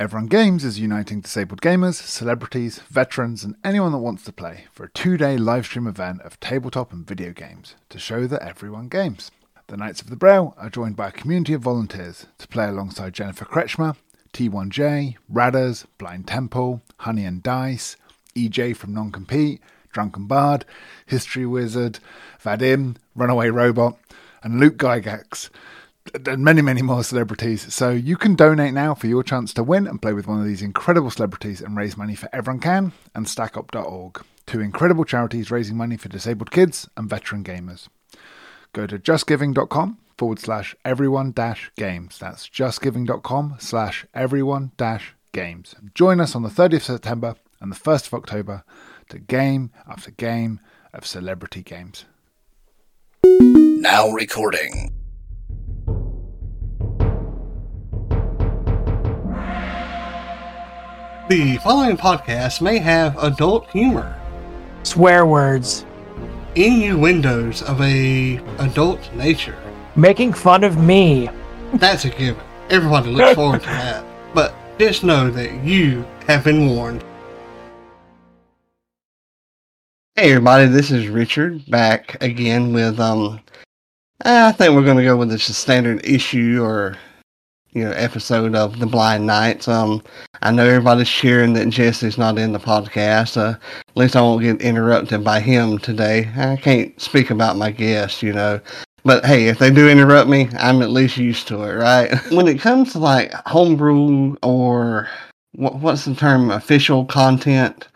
Everyone Games is uniting disabled gamers, celebrities, veterans, and anyone that wants to play for a two day livestream event of tabletop and video games to show that everyone games. The Knights of the Braille are joined by a community of volunteers to play alongside Jennifer Kretchmer, T1J, Radders, Blind Temple, Honey and Dice, EJ from Non Compete, Drunken Bard, History Wizard, Vadim, Runaway Robot, and Luke Gygax and many, many more celebrities. So you can donate now for your chance to win and play with one of these incredible celebrities and raise money for Everyone Can and StackUp.org, two incredible charities raising money for disabled kids and veteran gamers. Go to justgiving.com forward slash everyone dash games. That's justgiving.com slash everyone dash games. Join us on the 30th of September and the 1st of October to game after game of celebrity games. Now recording. The following podcast may have adult humor, Swear words. innuendos of a adult nature. Making fun of me. That's a given. Everybody looks forward to that. But just know that you have been warned. Hey everybody, this is Richard back again with um I think we're gonna go with this standard issue or you know episode of the Blind Knights. Um I know everybody's cheering that Jesse's not in the podcast. Uh, at least I won't get interrupted by him today. I can't speak about my guests, you know. But hey, if they do interrupt me, I'm at least used to it, right? when it comes to like homebrew or what, what's the term, official content,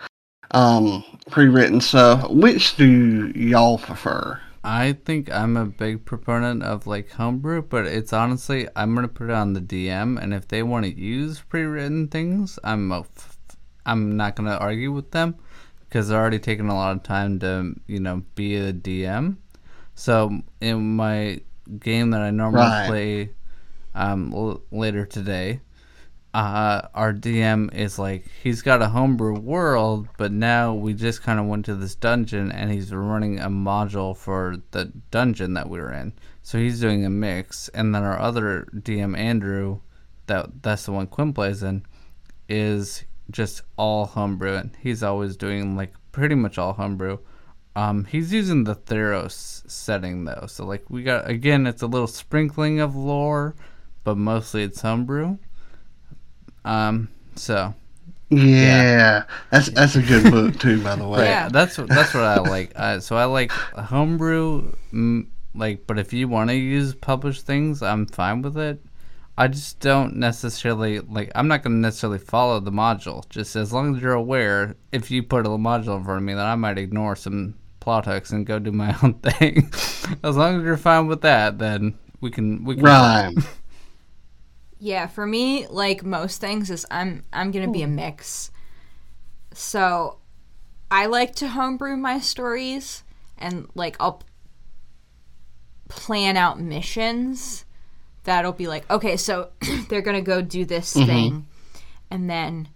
um, pre-written stuff, which do y'all prefer? I think I'm a big proponent of like homebrew, but it's honestly I'm gonna put it on the DM, and if they want to use pre-written things, I'm a f- I'm not gonna argue with them because they're already taking a lot of time to you know be a DM. So in my game that I normally Right. play um, l- later today, uh, our DM is like he's got a homebrew world, but now we just kind of went to this dungeon and he's running a module for the dungeon that we were in. So he's doing a mix, and then our other DM Andrew, that that's the one Quinn plays in, is just all homebrew, and he's always doing like pretty much all homebrew. Um, he's using the Theros setting though, so like we got again, it's a little sprinkling of lore, but mostly it's homebrew. Um, so Yeah, that's that's a good book too, by the way. yeah, that's what that's what I like. Uh, so I like homebrew, like, but if you want to use published things, I'm fine with it. I just don't necessarily like. I'm not going to necessarily follow the module. Just as long as you're aware, if you put a module in front of me, then I might ignore some plot hooks and go do my own thing. as long as you're fine with that, then we can we can. Right. Yeah, for me, like most things, is I'm I'm gonna be a hmm. mix. So, I like to homebrew my stories, and like I'll plan out missions. That'll be like, okay, so they're gonna go do this mm-hmm. thing, and then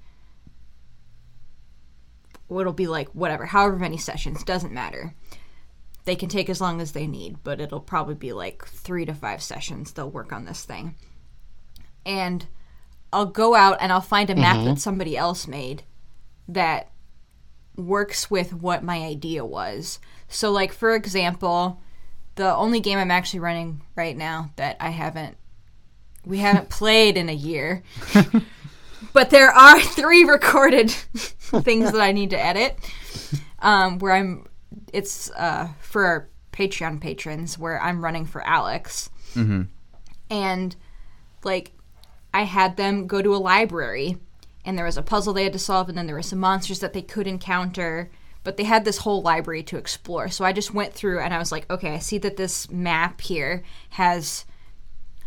it'll be like whatever, however many sessions doesn't matter. They can take as long as they need, but it'll probably be like three to five sessions. They'll work on this thing and I'll go out and I'll find a map that somebody else made that works with what my idea was. So, like, for example, the only game I'm actually running right now that I haven't, we haven't played in a year, but there are three recorded things that I need to edit. Um, where I'm, it's uh, for our Patreon patrons, where I'm running for Alex. And, like, I had them go to a library and there was a puzzle they had to solve and then there were some monsters that they could encounter but they had this whole library to explore. So i just went through and i was like okay i see that this map here has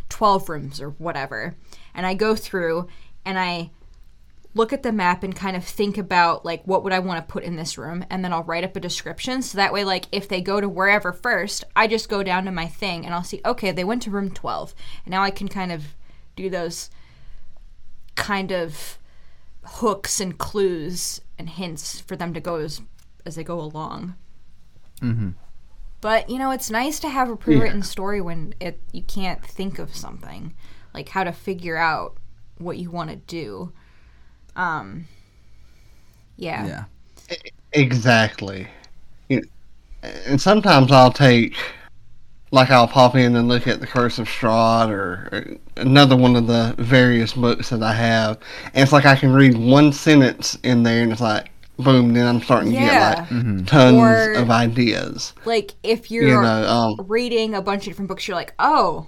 12 rooms or whatever. And i go through and i look at the map and kind of think about like what would i want to put in this room? And then i'll write up a description. So that way like if they go to wherever first i just go down to my thing and i'll see okay they went to room 12 and now i can kind of do those kind of hooks and clues and hints for them to go as as they go along. Mm-hmm. But you know, it's nice to have a pre-written story when it you can't think of something like how to figure out what you want to do. Um, yeah. Yeah. Exactly. You and sometimes I'll take, like, I'll pop in and look at the Curse of Strahd or, or another one of the various books that I have, and it's like I can read one sentence in there, and it's like, boom, then I'm starting to get like Mm-hmm. tons Or- of ideas. Like if you're You know, um, reading a bunch of different books, you're like, oh,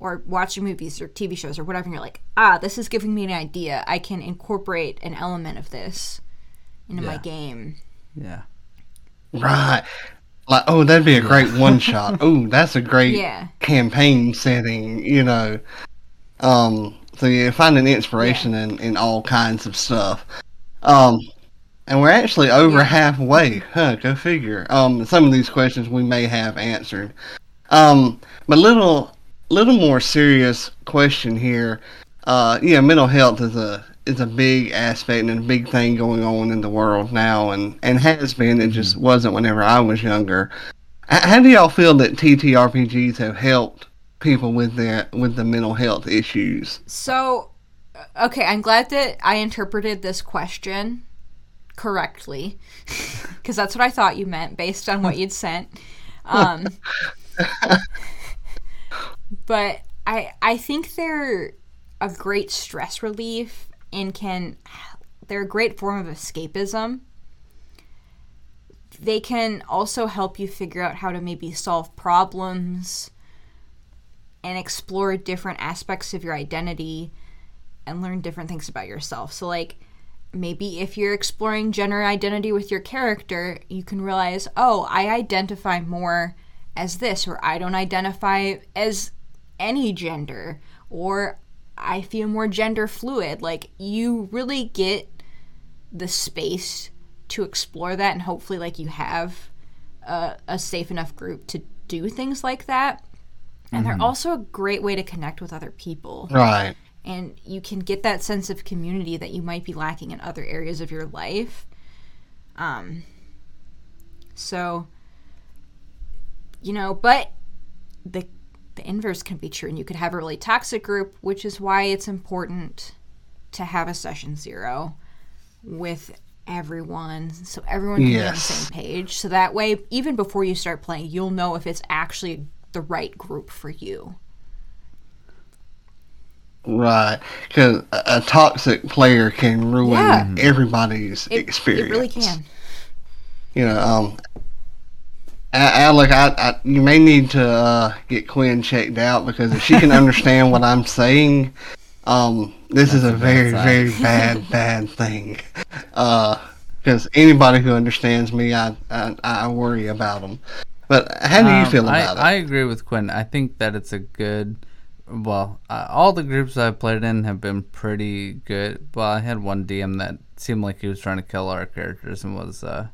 or watching movies or TV shows or whatever, and you're like, ah, this is giving me an idea. I can incorporate an element of this into my game. Yeah. right. Like, oh, that'd be a great one shot. Oh, that's a great Yeah. campaign setting, you know. Um, so you're finding inspiration in, in all kinds of stuff. Um, and we're actually over halfway. Huh, go figure. Um, some of these questions we may have answered. Um, but little, little more serious question here. Uh, yeah, mental health is a is a big aspect and a big thing going on in the world now, and and has been. It just wasn't whenever I was younger. How do y'all feel that TTRPGs have helped people with their with the mental health issues? So, uh, okay, I'm glad that I interpreted this question correctly because that's what I thought you meant based on what you'd sent. Um, but I I think they're a great stress relief and can they're a great form of escapism. They can also help you figure out how to maybe solve problems and explore different aspects of your identity and learn different things about yourself. So, like, maybe if you're exploring gender identity with your character, you can realize, oh, I identify more as this, or I don't identify as any gender, or I feel more gender fluid. Like, you really get the space to explore that, and hopefully, like, you have a, a safe enough group to do things like that. And they're also a great way to connect with other people Right. and you can get that sense of community that you might be lacking in other areas of your life. Um, so, you know, but the the inverse can be true, and you could have a really toxic group, which is why it's important to have a session zero with everyone, so everyone can be on the same page. So that way, even before you start playing, you'll know if it's actually the right group for you. Right. Because a, toxic player can ruin Yeah. everybody's It, experience. it really can. You know, um, Alec, I, I, you may need to uh, get Quinn checked out because if she can understand what I'm saying, um, this is a very, very bad, bad thing. Because anybody who understands me, I, I, I worry about them. But how do you Um, feel about I it? I agree with Quinn. I think that it's a good. Well, uh, all the groups I've played in have been pretty good. Well, I had one DM that seemed like he was trying to kill our characters and was uh,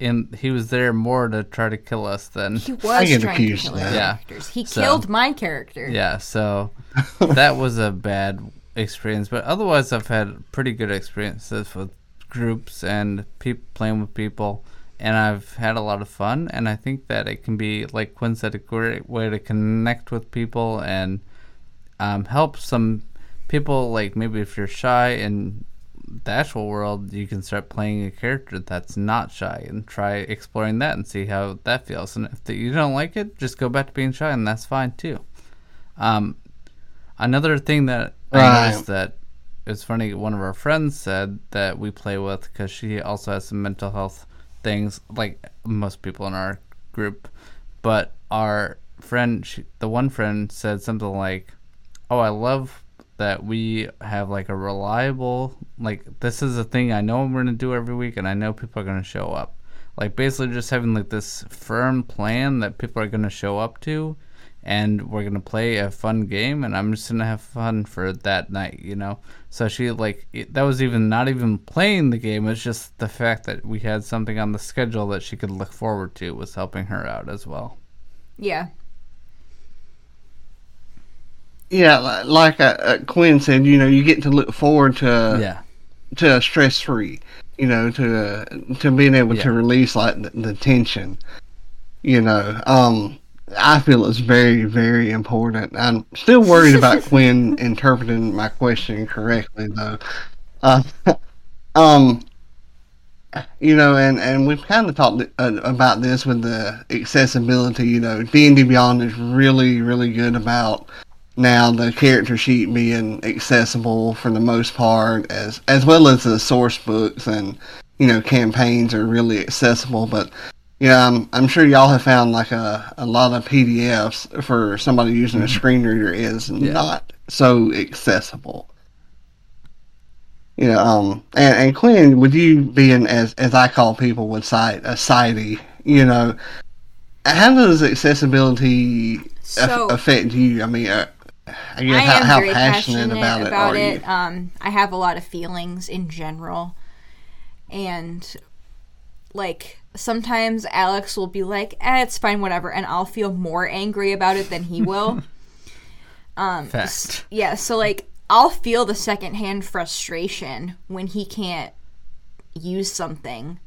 in. He was there more to try to kill us than He was get trying to kill of our. Yeah. characters. He So- killed my character. Yeah, so that was a bad experience. But otherwise, I've had pretty good experiences with groups and peop playing with people, and I've had a lot of fun. And I think that it can be, like Quinn said, a great way to connect with people and um, help some people. Like maybe if you're shy in the actual world, you can start playing a character that's not shy and try exploring that and see how that feels. And if you don't like it, just go back to being shy, and that's fine too. Um, another thing that I Right. noticed that it's funny. One of our friends said that we play with because she also has some mental health things, like most people in our group. But our friend, she, the one friend, said something like, "Oh, I love." That we have like a reliable, like this is a thing I know we're gonna do every week, and I know people are gonna show up. Like basically just having like this firm plan that people are gonna show up to, and we're gonna play a fun game and i'm just gonna have fun for that night you know so she like it, that was even not even playing the game it's just the fact that we had something on the schedule that she could look forward to was helping her out as well Yeah. Yeah, li- like uh, uh, Quinn said, you know, you get to look forward to yeah to stress free, you know, to uh, to being able Yeah. to release like the, the tension. You know, um, I feel it's very very important. I'm still worried about Quinn interpreting my question correctly though. Uh, um, you know, and, and we've kind of talked uh, about this with the accessibility. You know, D and D Beyond is really, really good about now the character sheet being accessible for the most part, as as well as the source books and you know campaigns are really accessible. But yeah, I'm I'm sure y'all have found like a, a lot of PDFs for somebody using a screen reader is not so accessible. You know, um, and, and Quinn, with you being as as I call people would cite a sighty, you know, how does accessibility aff- So- affect you? I mean, uh, I guess I how, am how very passionate, about, it are it. you? Um, I have a lot of feelings in general, and like sometimes Alex will be like, "Eh, it's fine, whatever," and I'll feel more angry about it than he will. Fact. yeah, so like I'll feel the secondhand frustration when he can't use something.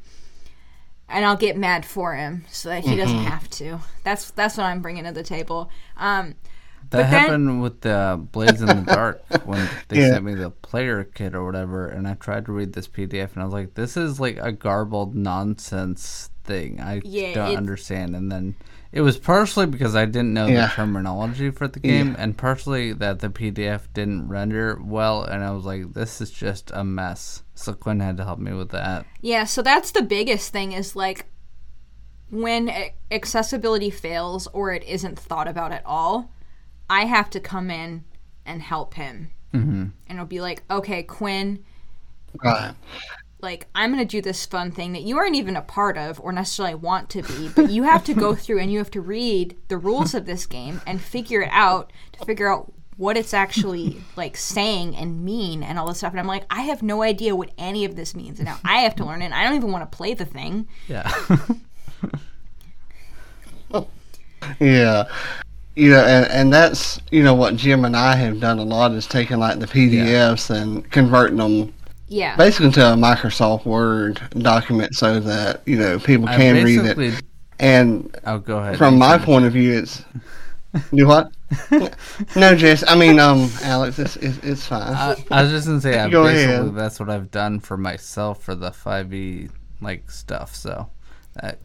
And I'll get mad for him so that he doesn't have to. That's that's what I'm bringing to the table. Um, That But then- happened with the Blades in the Dark when they Yeah. sent me the player kit or whatever, and I tried to read this PDF, and I was like, "This is like a garbled nonsense thing. I Yeah, don't understand." And then it was partially because I didn't know Yeah. the terminology for the game, and partially that the PDF didn't render well, and I was like, "This is just a mess." So Quinn had to help me with that. Yeah, so that's the biggest thing is like when accessibility fails or it isn't thought about at all, I have to come in and help him. Mm-hmm. And it'll be like, okay, Quinn, Right. like I'm gonna do this fun thing that you aren't even a part of or necessarily want to be, but you have to go through and you have to read the rules of this game and figure it out to figure out what it's actually like saying and mean and all this stuff. And I'm like, I have no idea what any of this means, and now I have to learn it. and I don't even want to play the thing. Yeah. Yeah. You know, and, and that's, you know, what Jim and I have done a lot is taking like the PDFs and converting them Yeah, basically to a Microsoft Word document so that, you know, people I can read it. And Oh, go ahead. from my point of view, it's. Do what? no, Jess. I mean, um, Alex, it's, it's, it's fine. I, I was just gonna say, I Go ahead. that's what I've done for myself for the five e like stuff. So that,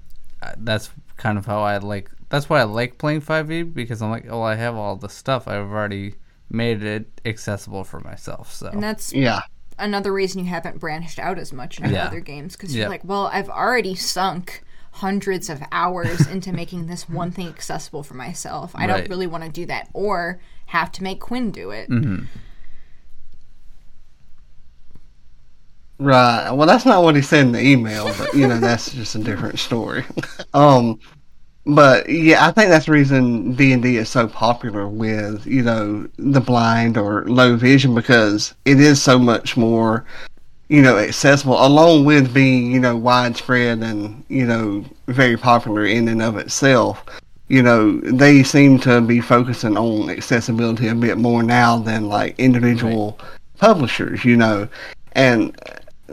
that's kind of how I like. That's why I like playing five e because I'm like, oh, I have all the stuff. I've already made it accessible for myself. So and that's yeah. another reason you haven't branched out as much in Yeah. other games because Yeah. you're like, well, I've already sunk hundreds of hours into making this one thing accessible for myself. I Right. don't really want to do that or have to make Quinn do it. Right. Well, that's not what he said in the email, but you know, that's just a different story. um, but yeah, I think that's the reason D and D is so popular with you know the blind or low vision because it is so much more you know accessible, along with being you know widespread and you know very popular in and of itself. You know, they seem to be focusing on accessibility a bit more now than like individual publishers. You know, and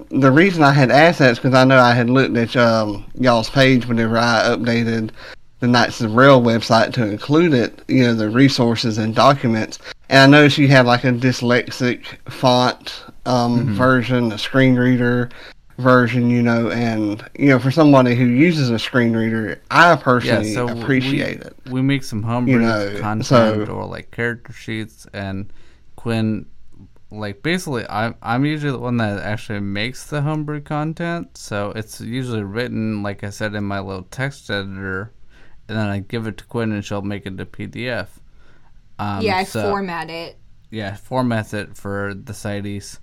the reason I had asked that is because I know I had looked at um, y'all's page whenever I updated the Knights of the Braille website to include it, you know, the resources and documents. And I noticed you have like a dyslexic font um, version, a screen reader version, you know, and, you know, for somebody who uses a screen reader, I yeah, personally so appreciate we, it. We make some homebrew You know, content so- or like character sheets, and Quinn, like basically, I'm I'm usually the one that actually makes the homebrew content. So it's usually written, like I said, in my little text editor, and then I give it to Quinn, and she'll make it a PDF. Um, yeah, I so- format it. yeah, formats it for the CITES,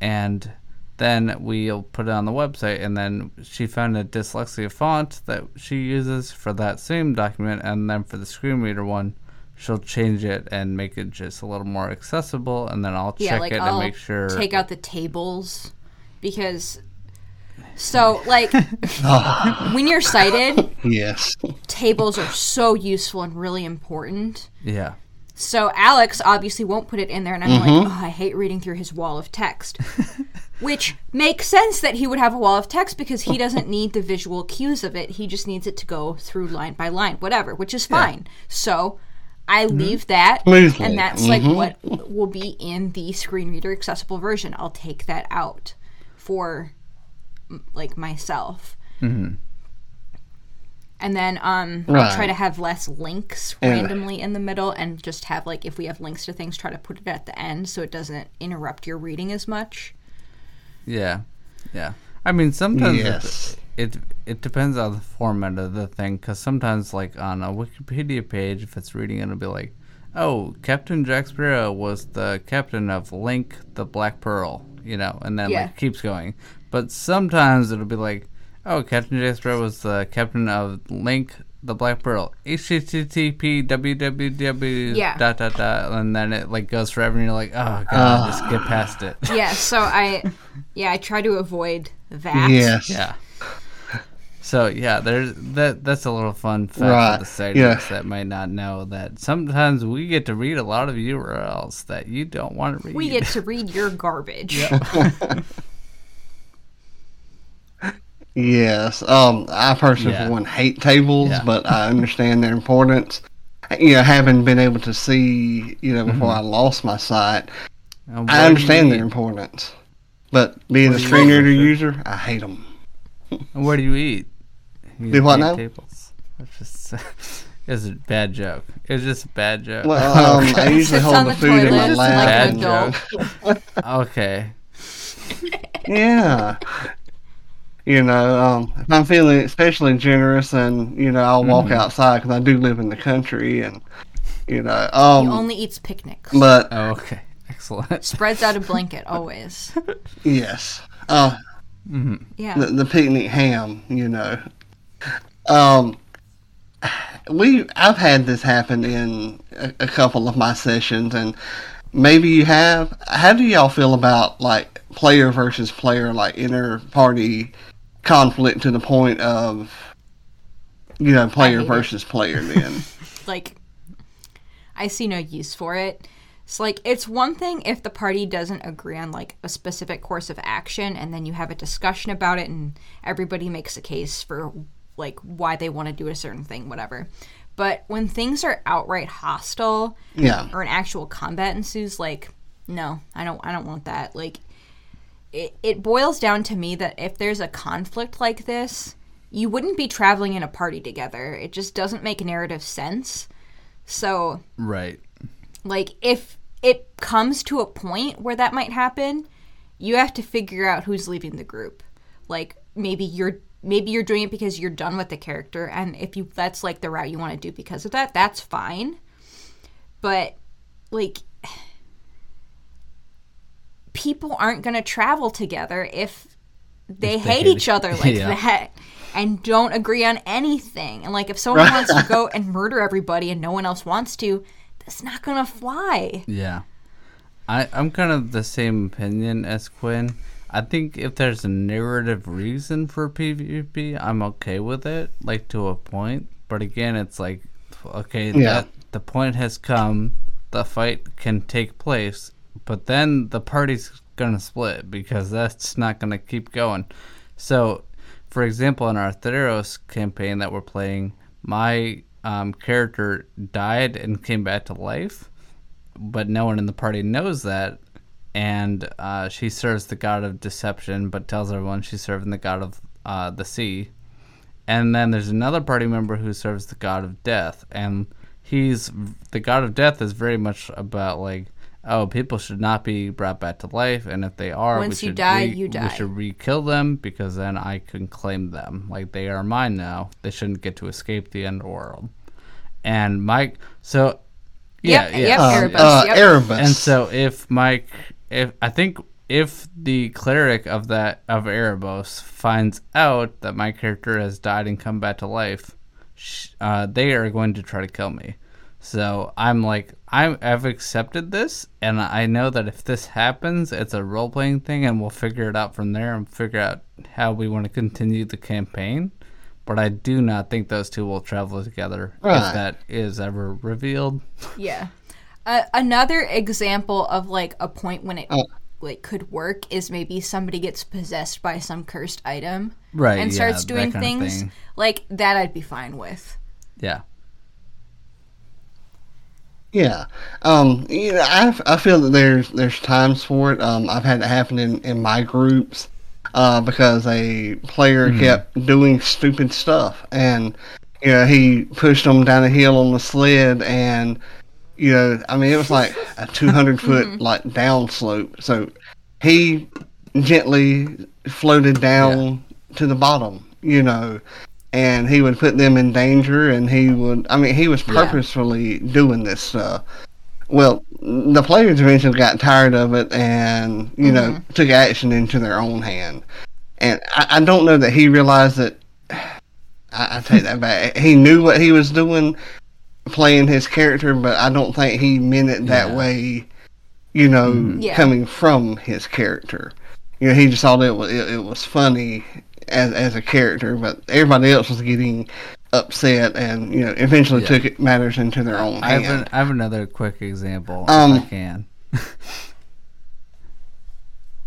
and then we'll put it on the website. And then she found a dyslexia font that she uses for that same document, and then for the screen reader one, she'll change it and make it just a little more accessible. And then I'll Yeah, check like it I'll and make sure. take out the tables because. So, like, when you're sighted, Yes. tables are so useful and really important. yeah, So Alex obviously won't put it in there, and I'm Mm-hmm. like, oh, I hate reading through his wall of text. Which makes sense that he would have a wall of text because he doesn't need the visual cues of it. He just needs it to go through line by line, whatever, which is fine. So I leave that, Smoothly. and that's like what will be in the screen reader accessible version. I'll take that out for m- like myself. And then um, I'll try to have less links randomly in the middle, and just have like if we have links to things, try to put it at the end so it doesn't interrupt your reading as much. Yeah, yeah. I mean, sometimes Yes. it, it it depends on the format of the thing. Because sometimes, like on a Wikipedia page, if it's reading, it'll be like, "Oh, Captain Jack Sparrow was the captain of Link the Black Pearl," you know, and then Yeah. like keeps going. But sometimes it'll be like, "Oh, Captain Jack Sparrow was the captain of Link the Black Pearl." HTTP www Yeah. dot dot dot, and then it like goes forever, and you're like, "Oh god, just get past it." Yeah, so I, yeah, I try to avoid that. Yes. Yeah. So yeah, there's that. That's a little fun fact Right, of the site yeah. that might not know that sometimes we get to read a lot of URLs that you don't want to read. We get to read your garbage. Yes. Um, I personally, Yeah. for one, hate tables, Yeah. but I understand their importance. You know, having been able to see, you know, before Mm-hmm. I lost my sight, And I understand their importance. But being a What do you screen reader user, I hate them. eat? Where do you eat? You Do what eat now? Tables. That's just. It's a bad joke. It's just a bad joke. Well, um, I usually hold the the food in my lap. like Bad an and- adult. okay. Yeah. You know, um, if I'm feeling especially generous, and you know, I'll walk Mm-hmm. outside because I do live in the country, and you know, um, He only eats picnics. but Oh, okay. Excellent. Spreads out a blanket always. yes, uh, Yeah. the, the picnic ham, you know. Um, we I've had this happen in a, a couple of my sessions, and maybe you have. How do y'all feel about like player versus player, like inter party conflict to the point of you know player hate it. versus player? Then like I see no use for it. It's like it's one thing if the party doesn't agree on like a specific course of action and then you have a discussion about it and everybody makes a case for like why they want to do a certain thing, whatever. But when things are outright hostile yeah, or an actual combat ensues, like no, I don't I don't want that. Like it, it boils down to me that if there's a conflict like this, you wouldn't be traveling in a party together. It just doesn't make narrative sense. So, Right. like, if it comes to a point where that might happen, you have to figure out who's leaving the group. Like, maybe you're maybe you're doing it because you're done with the character, and if you that's like the route you want to do because of that, that's fine. But like people aren't going to travel together if they If they hate hate each other like Yeah. that and don't agree on anything. And like if someone wants to go and murder everybody and no one else wants to, that's not going to fly. Yeah. I, I'm kind of the same opinion as Quinn. I think if there's a narrative reason for PvP, I'm okay with it, like to a point. But again, it's like, okay, Yeah. that the point has come, the fight can take place, but then the party's gonna split because that's not gonna keep going. So, for example, in our Theros campaign that we're playing, my um, character died and came back to life but no one in the party knows that. And uh, she serves the god of deception, but tells everyone she's serving the god of uh, the sea. And then there's another party member who serves the god of death, and he's the god of death is very much about like, oh, people should not be brought back to life, and if they are, Once we you die, re- you die. We should re-kill them because then I can claim them, like they are mine now. They shouldn't get to escape the underworld. And Mike, so yeah, Yep, yeah. yep. uh, Erebos, uh, yep. Erebos. And so if Mike, if I think if the cleric of that of Erebos finds out that my character has died and come back to life, sh- uh, they are going to try to kill me. So I'm like, I'm, I've accepted this, and I know that if this happens, it's a role playing thing, and we'll figure it out from there and figure out how we want to continue the campaign. But I do not think those two will travel together Right. if that is ever revealed. Yeah. Uh, another example of like a point when it Oh. like could work is maybe somebody gets possessed by some cursed item Right. and starts that doing things thing. like that. I'd be fine with. Yeah. Yeah, um, you know, I, I feel that there's there's times for it. Um, I've had it happen in, in my groups uh, because a player kept doing stupid stuff, and you know he pushed them down a hill on the sled, and you know, I mean, it was like a 200 foot like down slope, so he gently floated down to the bottom, you know, and he would put them in danger, and he would, I mean, he was purposefully doing this stuff. Well, the players eventually got tired of it and, you know, mm-hmm. took action into their own hand. And I, I don't know that he realized that. I, I take that back. He knew what he was doing, playing his character, but I don't think he meant it that Yeah. way, you know, mm-hmm. Yeah. coming from his character. You know, he just thought it was it, it was funny as as a character, but everybody else was getting upset and you know eventually Yeah. took it matters into their own I have, an, I have another quick example Um, if I can.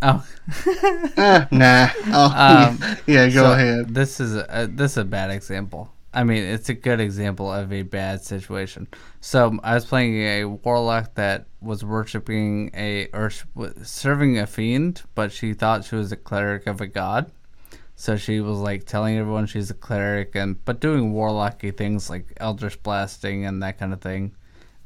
oh, Ah, nah. Oh, Um, yeah, go so ahead. This is a, this is a bad example. I mean, it's a good example of a bad situation. So I was playing a warlock that was worshiping a or serving a fiend, but she thought she was a cleric of a god. So she was like telling everyone she's a cleric and but doing warlocky things like eldritch blasting and that kind of thing.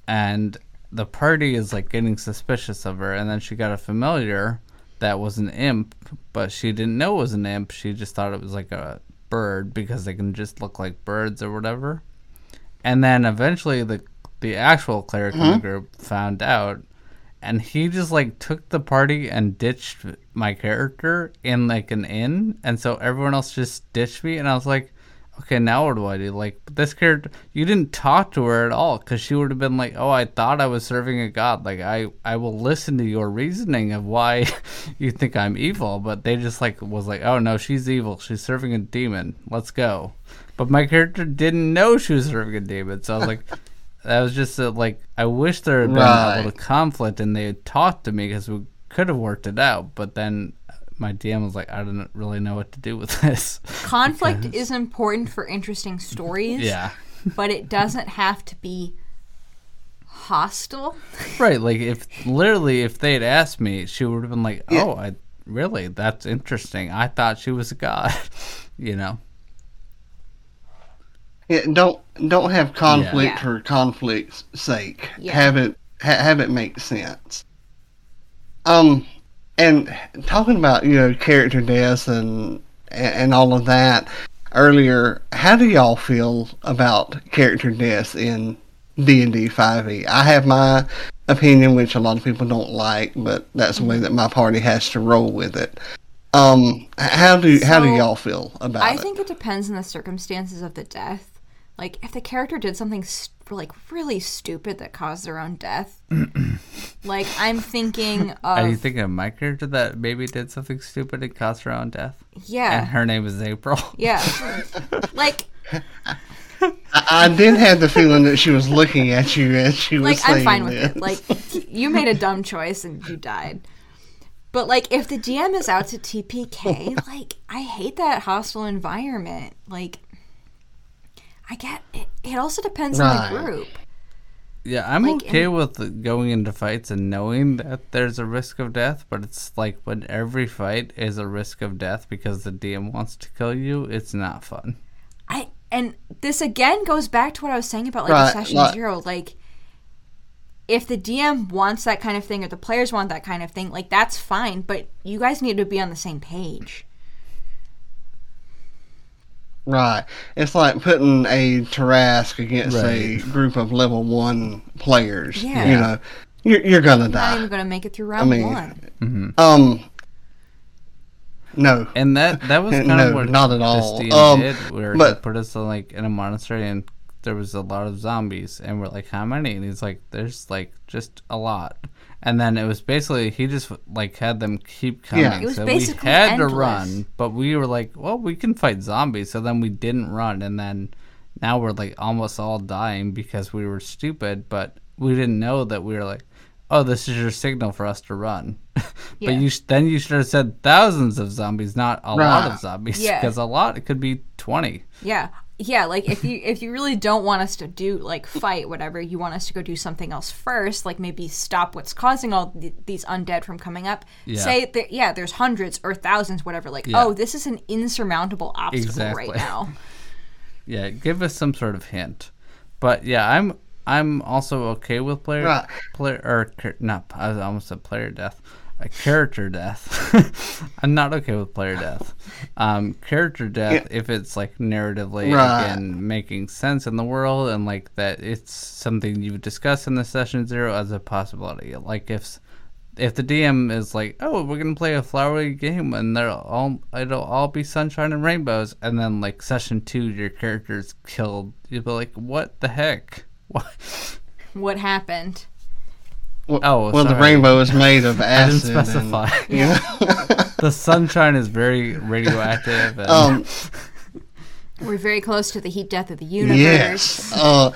And the party is like getting suspicious of her and then she got a familiar that was an imp, but she didn't know it was an imp. She just thought it was like a bird because they can just look like birds or whatever. And then eventually the the actual cleric in the mm-hmm. group found out and he just like took the party and ditched my character in like an inn and so everyone else just ditched me and I was like okay now what do I do? Like this character you didn't talk to her at all because she would have been like oh I thought I was serving a god. Like I I will listen to your reasoning of why you think I'm evil but they just like was like oh no she's evil. She's serving a demon. Let's go. But my character didn't know she was serving a demon so I was like that was just a, like I wish there had been a little conflict and they had talked to me because we could have worked it out. But then my DM was like, I didn't really know what to do with this. Conflict is important for interesting stories, yeah, but it doesn't have to be hostile. right. Like if literally if they had asked me, she would have been like, Yeah. Oh, I really that's interesting. I thought she was a god. you know. Yeah, don't don't have conflict Yeah. for conflict's sake. Yeah. Have it ha- have it make sense. Um, and talking about you know character deaths and and, all of that earlier, how do y'all feel about character deaths in D and D five E? I have my opinion, which a lot of people don't like, but that's the way that my party has to roll with it. Um, how do how do y'all feel about I it? I think it depends on the circumstances of the death. Like if the character did something st- like really stupid that caused their own death, like I'm thinking Are you of thinking of my character that maybe did something stupid and caused her own death? And yeah, her name is April. yeah, like I, I did have the feeling that she was looking at you as she was like I'm fine with it. Like you made a dumb choice and you died. But like if the DM is out to TPK, like I hate that hostile environment. Like I get it. It also depends on the group. Yeah, I'm Like, okay in- with going into fights and knowing that there's a risk of death, but it's like when every fight is a risk of death because the DM wants to kill you, it's not fun. I and this again goes back to what I was saying about like Right, a session like- zero. Like if the DM wants that kind of thing or the players want that kind of thing, like that's fine, but you guys need to be on the same page. Right. It's like putting a Tarrasque against Right. a group of level one players. Yeah. You know, you're, you're gonna die. Not die. even gonna make it through round mean- one. Um, no. And that that was kind No, of what not at all. this DM Um, did, where he but- put us in, like in a monastery and there was a lot of zombies, and we're like, how many? And he's like, there's like just a lot. And then it was basically he just like had them keep coming. Yeah. It was so basically we had to run, but we were like, well, we can fight zombies. So then we didn't run, and then now we're like almost all dying because we were stupid, but we didn't know that we were like, oh, this is your signal for us to run. Yeah. but you sh- then you should have said thousands of zombies, not a lot of zombies, Yeah. because a lot it could be twenty. Yeah. Yeah, like if you if you really don't want us to do like fight whatever, you want us to go do something else first, like maybe stop what's causing all th- these undead from coming up. Yeah. Say that yeah, there's hundreds or thousands, whatever. Like Yeah. oh, this is an insurmountable obstacle Exactly. right now. Yeah, give us some sort of hint. But yeah, I'm I'm also okay with player Right. player or char- not. I was almost said player death. A character death. I'm not okay with player death. Um, character death if it's like narratively Right. again making sense in the world and like that it's something you've discussed in the session zero as a possibility. Like if if the DM is like, "Oh, we're gonna play a flowery game and they'll all it'll all be sunshine and rainbows," and then like session two, your character's killed, you'll be like, "What the heck? What?" What happened? Well, Oh, well, the rainbow is made of I didn't acid. and- specify. you know? the sunshine is very radioactive. And, um, We're very close to the heat death of the universe. yes. Uh,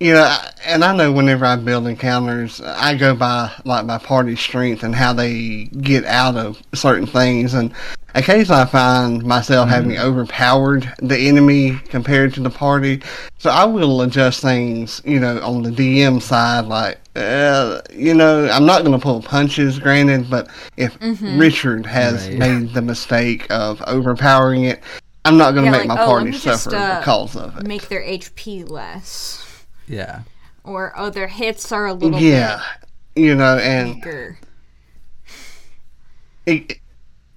you know, and I know whenever I build encounters, I go by like my party strength and how they get out of certain things, and occasionally I find myself having overpowered the enemy compared to the party. So I will adjust things, you know, on the DM side, like. Uh, you know, I'm not going to pull punches, granted, but if Richard has Right. made the mistake of overpowering it, I'm not going to Yeah, make like, my oh, party let me just, suffer uh, because of it. Make their HP less, yeah, or oh, their hits are a little Yeah, you know, and bit weaker.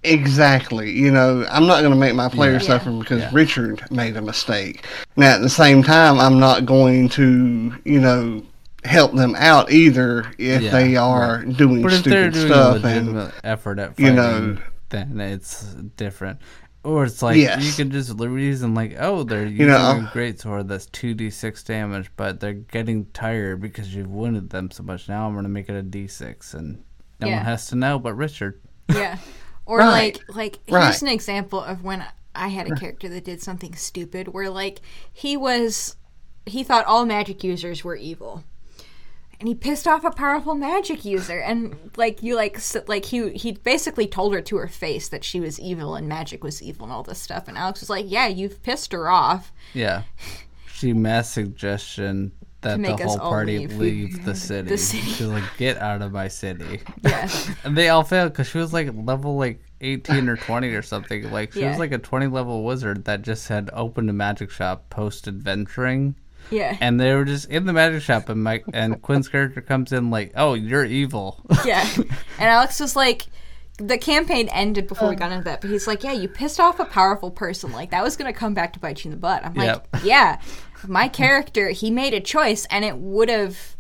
Exactly, you know, I'm not going to make my player Yeah. suffer because Yeah. Richard made a mistake. Now, at the same time, I'm not going to, you know, help them out either if Yeah, they are doing but if they're stupid doing a stuff and legitimate effort at you fighting, know- then it's different. Or it's like Yes. you can just reason like, oh, they're using You know, a great sword that's two d six damage, but they're getting tired because you've wounded them so much. Now I'm gonna make it a d six, and no Yeah. one has to know but Richard. Yeah. Or Right. like like here's Right. an example of when I had a character that did something stupid where like he was he thought all magic users were evil. And he pissed off a powerful magic user and like you like s- like he he basically told her to her face that she was evil and magic was evil and all this stuff and Alex was like, "Yeah, you've pissed her off." Yeah, she mass suggestion that the whole party leave. leave the city. city. She's like, get out of my city. Yeah. And they all failed because she was like level like 18 or 20 or something. Like she Yeah. was like a 20 level wizard that just had opened a magic shop post adventuring. yeah. And they were just in the magic shop, and Mike and Quinn's character comes in like, "Oh, you're evil." Yeah. And Alex was like, the campaign ended before we got into that, but he's like, yeah, you pissed off a powerful person. Like, that was going to come back to bite you in the butt. I'm like, Yep. yeah, my character, he made a choice and it would have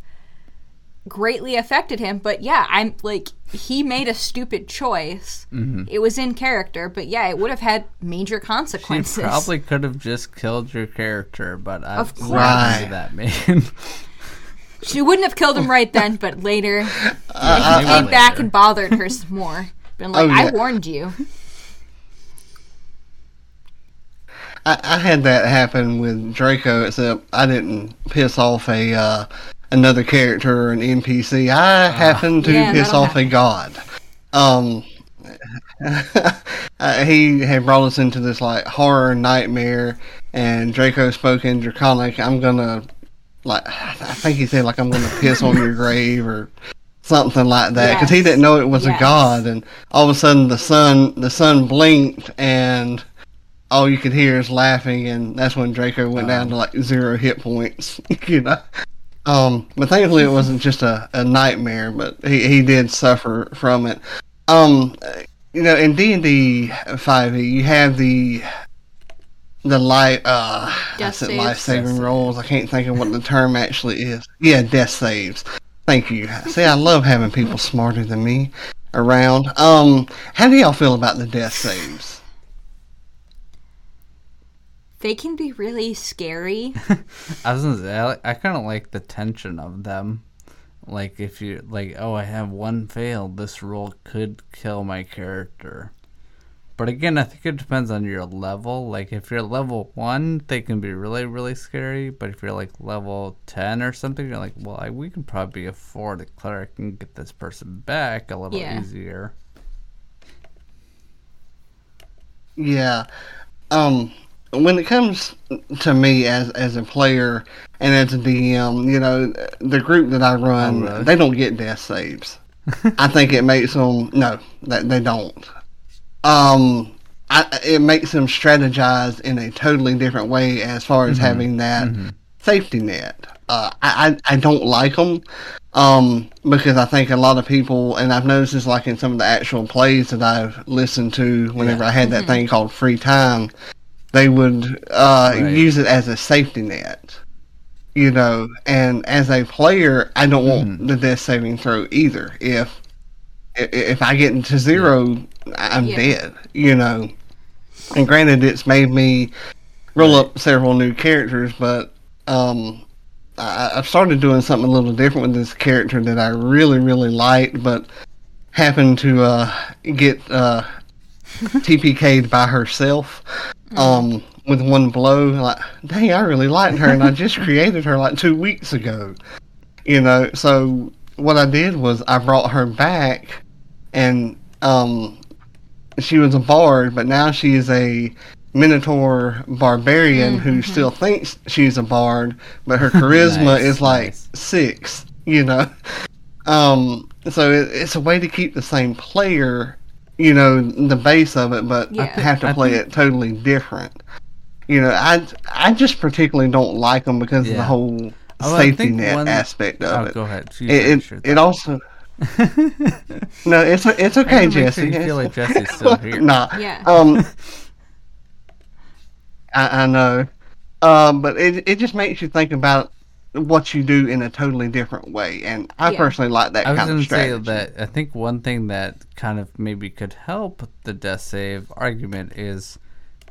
greatly affected him. But yeah, I'm like, he made a stupid choice. Mm-hmm. It was in character, but yeah, it would have had major She consequences. probably could have just killed your character, but I Of don't course. Right. that man. She wouldn't have killed him right then, but later he Maybe came back and bothered her some more. Been like, Oh, I warned you. I, I had that happen with Draco, except I didn't piss off a uh, another character or an NPC. I happened to Yeah, piss that'll off a god. Um, uh, he had brought us into this like horror nightmare, and Draco spoke in Draconic. I'm gonna like, I think he said like I'm gonna piss on your grave or something like that because he didn't know it was Yes. a god, and all of a sudden the sun the sun blinked and all you could hear is laughing, and that's when Draco went down to like zero hit points. you know. Um, but thankfully it wasn't just a, a nightmare, but he, he did suffer from it. Um, you know, in D and D five E, you have the the light uh I Death said saves. life saving rolls. I can't think of what the term actually is. Yeah, death saves. Thank you. See, I love having people smarter than me around. Um, how do y'all feel about the death saves? They can be really scary. I was gonna say, I, I kind of like the tension of them. Like if you like, oh, I have one fail. This roll could kill my character. But again, I think it depends on your level. Like if you're level one, they can be really, really scary. But if you're like level ten or something, you're like, well, I, we can probably afford a cleric and get this person back a little Yeah. easier. Yeah. Um, when it comes to me as as a player and as a DM, you know, the group that I run, Oh, really? they don't get death saves. I think it makes them no, that they don't. Um, I, it makes them strategize in a totally different way as far as having that safety net. Uh, I, I I don't like them um, because I think a lot of people, and I've noticed this like in some of the actual plays that I've listened to whenever I had that thing called free time, they would uh, Right. use it as a safety net. You know, and as a player, I don't want the death saving throw either. If i- if I get into zero, I'm Yeah. dead. You know, and granted, it's made me roll up several new characters, but um, I, I've started doing something a little different with this character that I really, really liked, but happened to uh, get uh, TPK'd by herself um, with one blow. Like, dang, I really liked her, and I just created her like two weeks ago. You know, so what I did was I brought her back, and um, she was a bard, but now she is a Minotaur barbarian who still thinks she's a bard, but her charisma Nice, is like nice. six. You know, um, so it, it's a way to keep the same player, you know, the base of it, but Yeah. have to play think- it totally different. You know, I I just particularly don't like them because of the whole Oh, safety net one- aspect of Oh, it. go ahead. You It finish it, your it also no, it's it's okay, I wanna sure Jesse. you feel like Jesse's still here. nah, Yeah. um, I, I know, um, but it it just makes you think about what you do in a totally different way, and I Yeah. personally like that I was kind going of to say strategy. that I think one thing that kind of maybe could help the death save argument is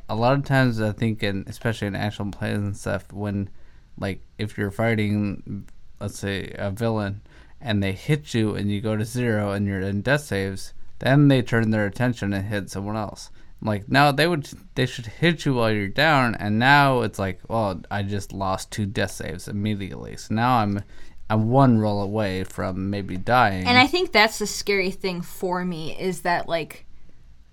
a lot of times I think, in especially in actual plays and stuff, when like if you're fighting, let's say a villain, and they hit you and you go to zero and you're in death saves, then they turn their attention and hit someone else. Like now they would they should hit you while you're down, and now it's like, well, I just lost two death saves immediately, so now I'm I'm one roll away from maybe dying. And I think that's the scary thing for me is that like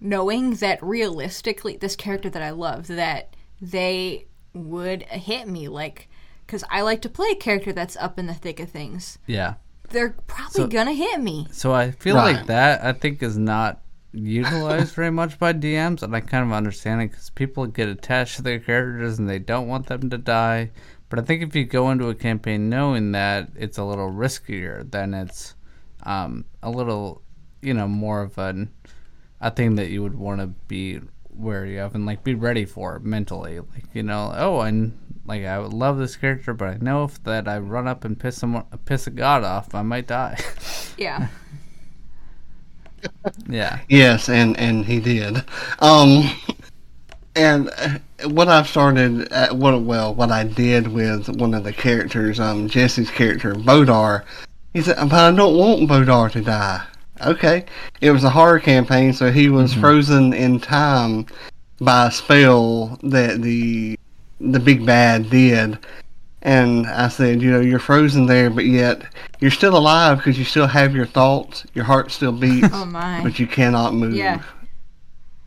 knowing that realistically this character that I love that they would hit me like cuz I like to play a character that's up in the thick of things. yeah. They're probably So- going to hit me. So I feel Right. like that I think is not utilized very much by DMs, and I kind of understand it because people get attached to their characters and they don't want them to die. But I think if you go into a campaign knowing that it's a little riskier, then it's um, a little, you know, more of an a thing that you would want to be wary of and like be ready for mentally. Like you know, oh, and like I would love this character, but I know if that I run up and piss someone, piss a god off, I might die. Yeah. yeah. Yes, and and he did. Um, and uh, what I've started, uh, what well, what I did with one of the characters, um, Jesse's character, Bodar, he said, "But I don't want Bodar to die." Okay, it was a horror campaign, so he was frozen in time by a spell that the the big bad did. And I said, you know, you're frozen there, but yet you're still alive because you still have your thoughts, your heart still beats Oh my. but you cannot move. Yeah.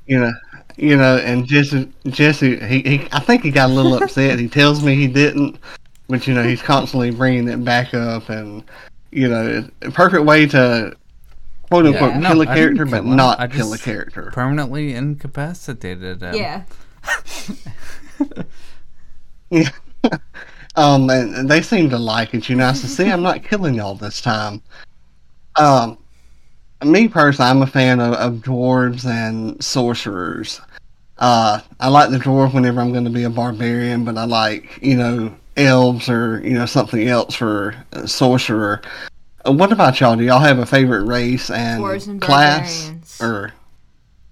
You know, you know, and Jesse, Jesse, he, he, I think he got a little upset. He tells me he didn't, but you know, he's constantly bringing it back up, and you know, a perfect way to quote unquote Yeah, kill a I didn't character, but him. not I kill a character. Permanently incapacitated him. Yeah. Um, and, they seem to like it. You know, I said, see, I'm not killing y'all this time. Um, me personally, I'm a fan of, of dwarves and sorcerers. Uh, I like the dwarf whenever I'm going to be a barbarian, but I like, you know, elves or, you know, something else for a sorcerer. Uh, what about y'all? Do y'all have a favorite race and, and class? Or,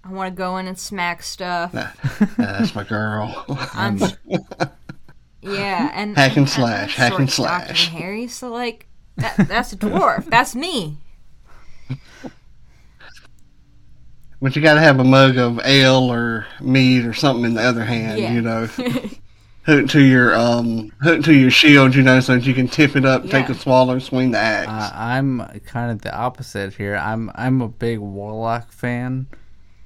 I want to go in and smack stuff. uh, that's my girl. I'm Yeah, and Hack and slash, hack and slash. and hairy, so like that, that's a dwarf. that's me. But you got to have a mug of ale or mead or something in the other hand, Yeah. you know. hook to your um, hook to your shield, you know, so that you can tip it up, take a Yeah. swallow, swing the axe. Uh, I'm kind of the opposite here. I'm I'm a big warlock fan.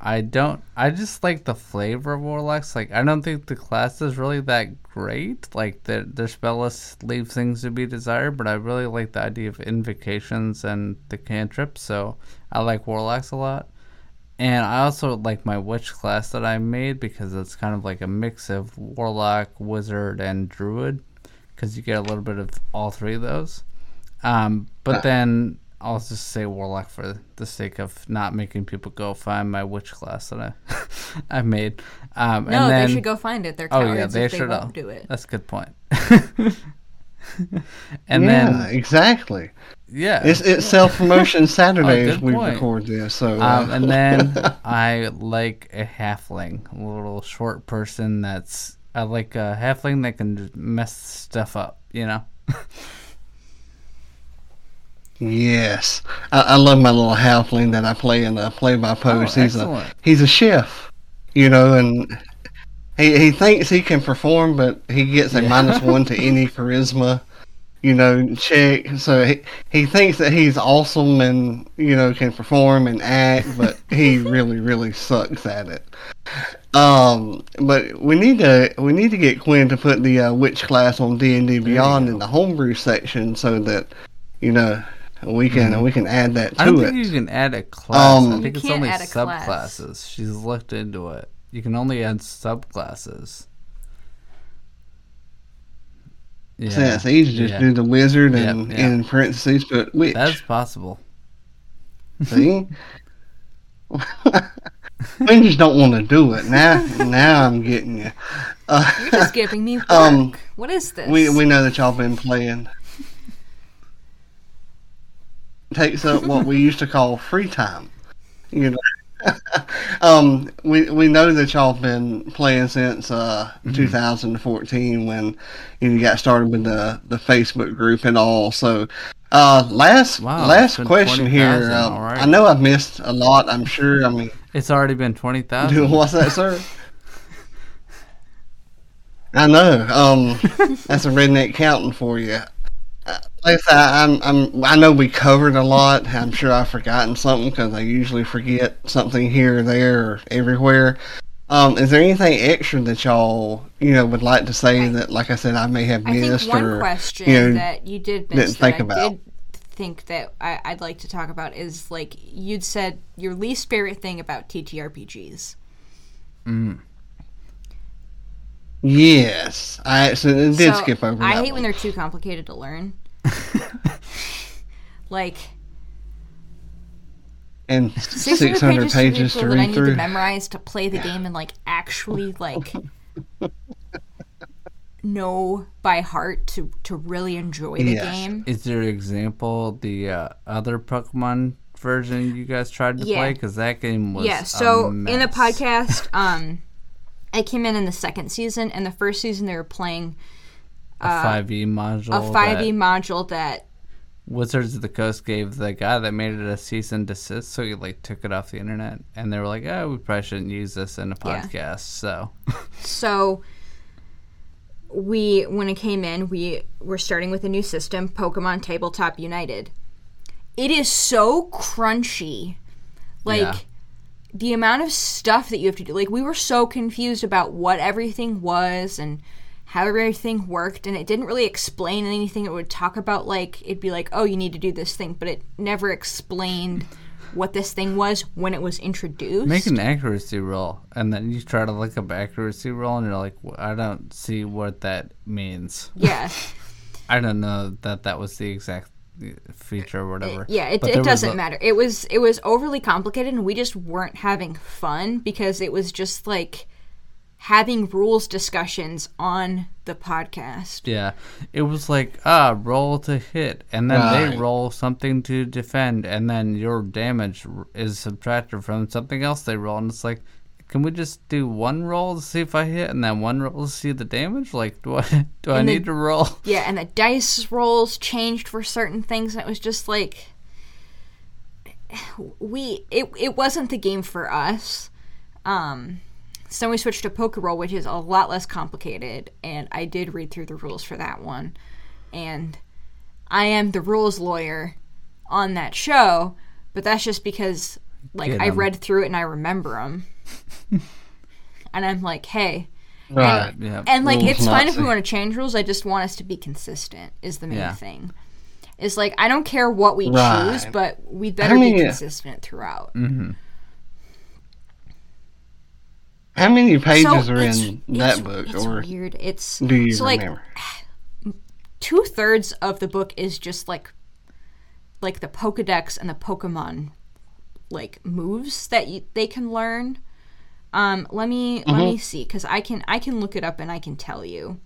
I don't. I just like the flavor of warlocks. Like I don't think the class is really that great. Like their their spell list leaves things to be desired. But I really like the idea of invocations and the cantrips. So I like warlocks a lot. And I also like my witch class that I made because it's kind of like a mix of warlock, wizard, and druid. Because you get a little bit of all three of those. Um, but then I'll just say warlock for the sake of not making people go find my witch class that I I made. Um, No, and then, they should go find it. They're Oh yeah, they if they should. won't do it. That's a good point. and yeah, then exactly. yeah, It's it's self promotion Saturday Oh, as we point. record this. So uh, Um, and then I like a halfling, a little short person that's I like a halfling that can mess stuff up, you know. Yes, I, I love my little halfling that I play in the play by post. Oh, he's a he's a chef, you know, and he he thinks he can perform, but he gets a minus one to any charisma. You know, check. So he, he thinks that he's awesome and you know can perform and act, but he really, really sucks at it. Um, but we need to we need to get Quinn to put the uh, witch class on D and D Beyond in the homebrew section so that you know we can we can add that Mm-hmm. I don't to think it. you can add a class. Um, I think it's only add a class. subclasses. She's looked into it. You can only add subclasses. Yeah, So it's easy to just yeah. do the wizard Yep, and yeah. in parentheses put witch. That's possible. See? we just don't want to do it. Now now I'm getting you. Uh, You're just giving me work. Um, what is this? we we know that y'all been playing. Takes up what we used to call free time. You know. um, we we know that y'all've been playing since uh, Mm-hmm. 2014 when you got started with the the Facebook group and all. So, uh, last Wow, last question here. 20,000, Um, right. I know I've missed a lot. I'm sure. I mean, It's already been twenty thousand. what's that, sir? I know. Um, that's a redneck counting for you. Like I said, I'm, I'm, I know we covered a lot. I'm sure I've forgotten something because I usually forget something here or there or everywhere. Um, is there anything extra that y'all, you know, would like to say that, like I said, I may have I missed think one or, question you know, that you did didn't miss that think I about? did think that I, I'd like to talk about is like you'd said your least favorite thing about TTRPGs. Yes, I actually did So, skip over I that hate one. when they're too complicated to learn. like and 600, 600 pages, pages to, to read that I need through. to memorize to play the game and like actually like know by heart to to really enjoy the Yes. game. Is there an example the uh, other Pokemon version you guys tried to Yeah. play? Because that game was yeah so a in the podcast um i came in in the second season and the first season they were playing a uh, five E module. a 5e module that Wizards of the Coast gave the guy that made it a cease and desist, so he like took it off the internet, and they were like, "Oh, we probably shouldn't use this in a Yeah. podcast." So so we when it came in we were starting with a new system pokemon tabletop united it is so crunchy like Yeah. the amount of stuff that you have to do like we were so confused about what everything was and how everything worked and it didn't really explain anything it would talk about like it'd be like oh you need to do this thing but it never explained what this thing was when it was introduced make an accuracy roll, and then you try to look up accuracy roll, and you're like, "Wh- "I don't see what that means." yeah I don't know that that was the exact uh, feature or whatever. yeah it, it doesn't a- matter it was it was overly complicated and we just weren't having fun because it was just like having rules discussions on the podcast Yeah, it was like ah, roll to hit, and then they roll something to defend, and then your damage is subtracted from something else they roll, and it's like, can we just do one roll to see if I hit, and then one roll to see the damage? Like, do I do I the- need to roll? yeah and the dice rolls changed for certain things and it was just like we it, it wasn't the game for us um so we switched to Poke Roll, which is a lot less complicated, and I did read through the rules for that one. And I am the rules lawyer on that show, but that's just because Like Get I 'em. read through it and I remember them, and I'm like, hey, Right. Yeah. and like Rules it's fine if we want to change rules. I just want us to be consistent. Is the main Yeah. thing. It's like I don't care what we Right. choose, but we better be many- consistent throughout. Mm-hmm. How many pages so are in that book, It's or weird. It's do you so like remember? two thirds of the book is just like like the Pokedex and the Pokemon like moves that you, they can learn. Um, let me let Mm-hmm. me see because I can I can look it up and I can tell you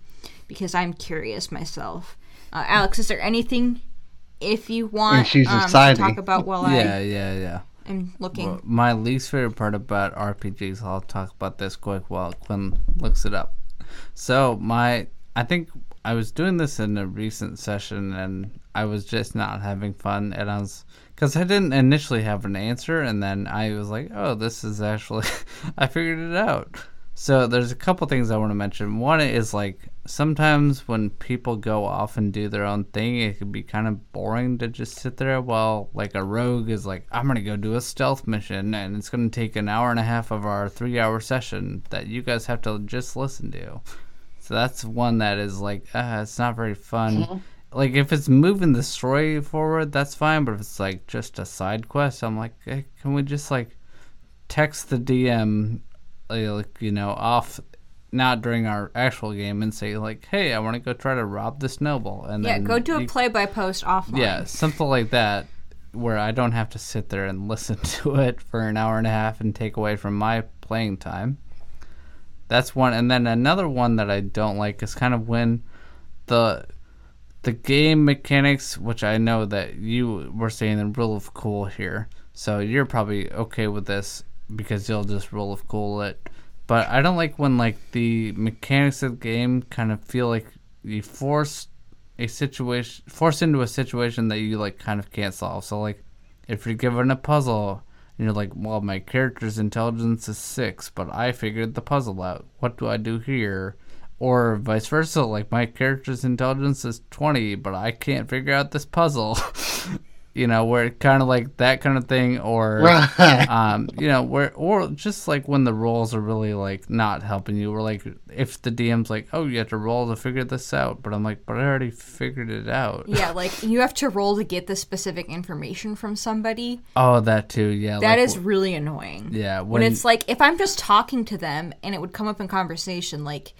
because I'm curious myself. Uh, Alex, is there anything if you want um, to talk about while I yeah, I yeah, yeah. Am looking? Well, my least favorite part about RPGs, I'll talk about this quick while Quinn looks it up. So, my, I think I was doing this in a recent session and I was just not having fun. And I was, because I didn't initially have an answer, and then I was like, oh, this is actually, I figured it out. So, there's a couple things I want to mention. One is like, sometimes when people go off and do their own thing, it can be kind of boring to just sit there while like a rogue is like, I'm gonna go do a stealth mission and it's gonna take an hour and a half of our three hour session that you guys have to just listen to. So that's one that is like, uh, it's not very fun. Like if it's moving the story forward, that's fine. But if it's like just a side quest, I'm like, hey, can we just like text the DM, Uh, like you know, off not during our actual game and say like, "Hey, I want to go try to rob this noble," and yeah, then go do a you- play by post offline. yeah, something like that, where I don't have to sit there and listen to it for an hour and a half and take away from my playing time. That's one, and then another one that I don't like is kind of when the the game mechanics, which I know that you were saying the rule of cool here, so you're probably okay with this because you'll just roll of cool it. But I don't like when like the mechanics of the game kind of feel like you force a situation force into a situation that you like kind of can't solve. So like if you're given a puzzle and you're like, well, my character's intelligence is six, but I figured the puzzle out. What do I do here? Or vice versa, like my character's intelligence is twenty, but I can't figure out this puzzle. you know, where it kind of like that kind of thing, or Right. um, you know, where or just like when the rolls are really like not helping you, or like if the DM's like, oh, you have to roll to figure this out, but I'm like, but I already figured it out. Yeah, like you have to roll to get the specific information from somebody. Oh, that too. Yeah, That like, is really annoying. yeah. when it's like if I'm just talking to them and it would come up in conversation, like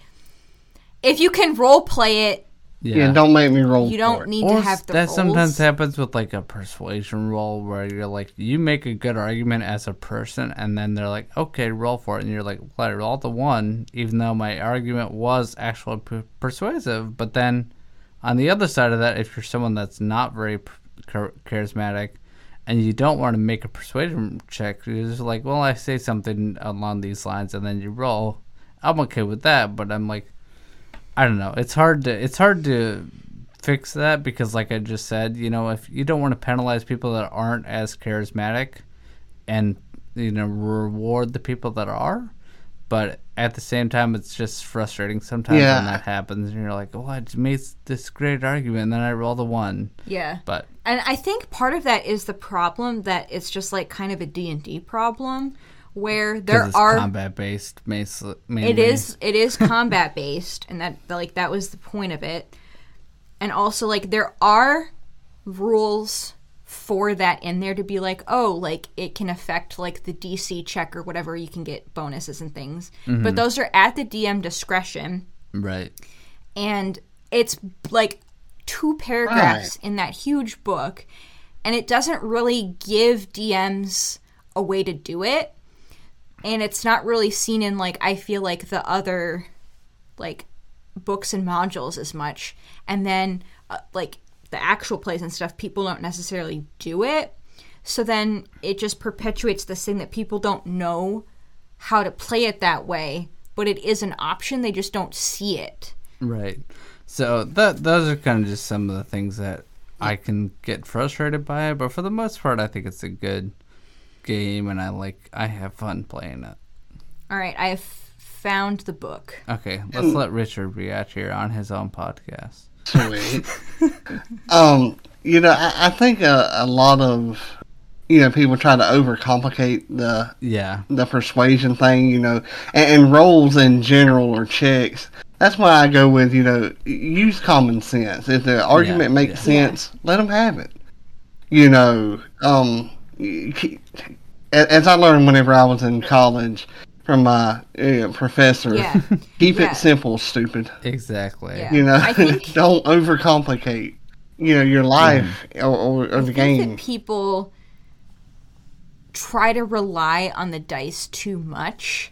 if you can role play it, yeah. don't make me roll. you don't it. need or to have the that roles. sometimes happens with like a persuasion roll where you're like you make a good argument as a person and then they're like okay roll for it and you're like well I rolled the one even though my argument was actually per- persuasive but then on the other side of that if you're someone that's not very p- charismatic and you don't want to make a persuasion check you're just like well I say something along these lines and then you roll I'm okay with that but I'm like I don't know. It's hard to it's hard to fix that because like I just said, you know, if you don't want to penalize people that aren't as charismatic and you know reward the people that are, but at the same time it's just frustrating sometimes Yeah. when that happens and you're like, "Oh, I just made this great argument and then I roll the one." yeah. But And I think part of that is the problem that it's just like kind of a D&D problem where there are combat based mainly. it is it is combat based and that like that was the point of it. And also like there are rules for that in there to be like oh like it can affect like the dc check or whatever you can get bonuses and things. But mm-hmm. those are at the dm discretion. Right. and it's like two paragraphs in that huge book and it doesn't really give DMs a way to do it and it's not really seen in like I feel like the other like books and modules as much. And then uh, like the actual plays and stuff people don't necessarily do it. So then it just perpetuates this thing that people don't know how to play it that way but it is an option they just don't see it. Right. So that those are kind of just some of the things that I can get frustrated by, but for the most part, I think it's a good game, and I like I have fun playing it. All right, I have found the book. Okay, let's let Richard react here on his own podcast. Sweet. um, you know, I, I think a, a lot of you know people try to overcomplicate the Yeah. the persuasion thing, you know, and, and rolls in general or checks. That's why I go with you know use common sense. If the argument Yeah, makes yeah. sense, let them have it. You know, um, you keep- a- as I learned whenever I was in college from my uh, professor, Yeah. keep Yeah. it simple, stupid. Exactly. Yeah. You know, think- don't overcomplicate. You know your life or, or, or I the think game. that people try to rely on the dice too much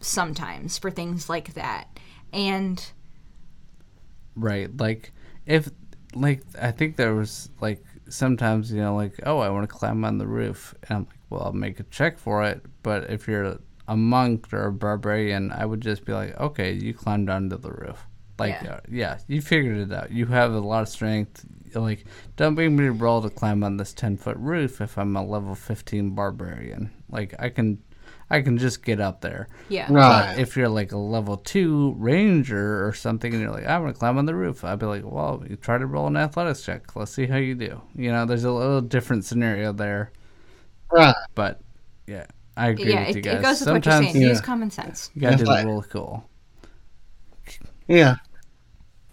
sometimes for things like that. And Right. Like if like I think there was like sometimes, you know, like, oh I want to climb on the roof and I'm like, Well, I'll make a check for it but if you're a monk or a barbarian, I would just be like, Okay, you climbed onto the roof. Like Yeah. uh, yeah, you figured it out. You have a lot of strength. Like, don't make me roll to climb on this ten foot roof if I'm a level fifteen barbarian. Like I can I can just get up there. yeah. Right. But if you're like a level two ranger or something, and you're like, I'm gonna climb on the roof, I'd be like, well, you try to roll an athletics check. Let's see how you do. You know, there's a little different scenario there, Right. but yeah, I agree Yeah, with you it, guys. it goes with what you're Sometimes saying. Yeah. Use common sense. you gotta That's do like- the roll cool. Yeah.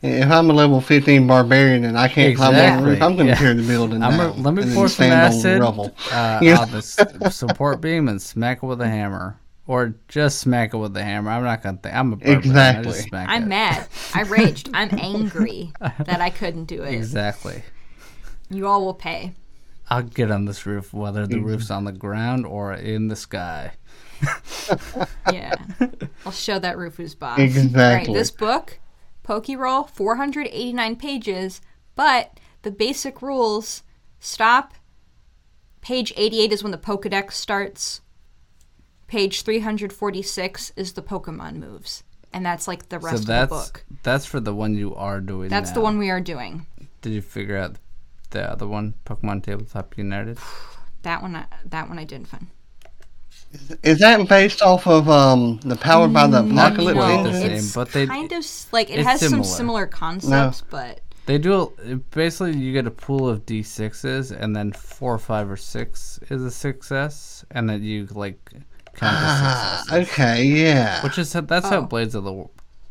If I'm a level 15 barbarian and I can't climb on the Exactly, roof, I'm going to yeah. tear the building I'm down. gonna, let me and pour some on the acid rubble. uh, Yeah. on the s- support beam and smack it with a hammer, or just smack it with a hammer. I'm not gonna think. I'm a barbarian. Exactly. I am it. mad. I raged. I'm angry that I couldn't do it. Exactly. You all will pay. I'll get on this roof, whether the mm-hmm. roof's on the ground or in the sky. Yeah. I'll show that roof who's boss. All right, Exactly. this book, Roll, 489 pages, but the basic rules stop. Page 88 is when the Pokedex starts. Page 346 is the Pokemon moves. And that's like the rest so of the book. that's for the one you are doing. That's the one we are doing. Did you figure out the other one, Pokemon Tabletop United? That one, I, that one I didn't find. Is that based off of um, the Power by the Apocalypse? quite engine? the same, it's but they- kind of like it it's has some similar. similar concepts, but They do basically you get a pool of d6s, and then four, five, or six is a success, and then you like count the Ah, successes. okay, yeah. Which is that's Oh. how Blades of the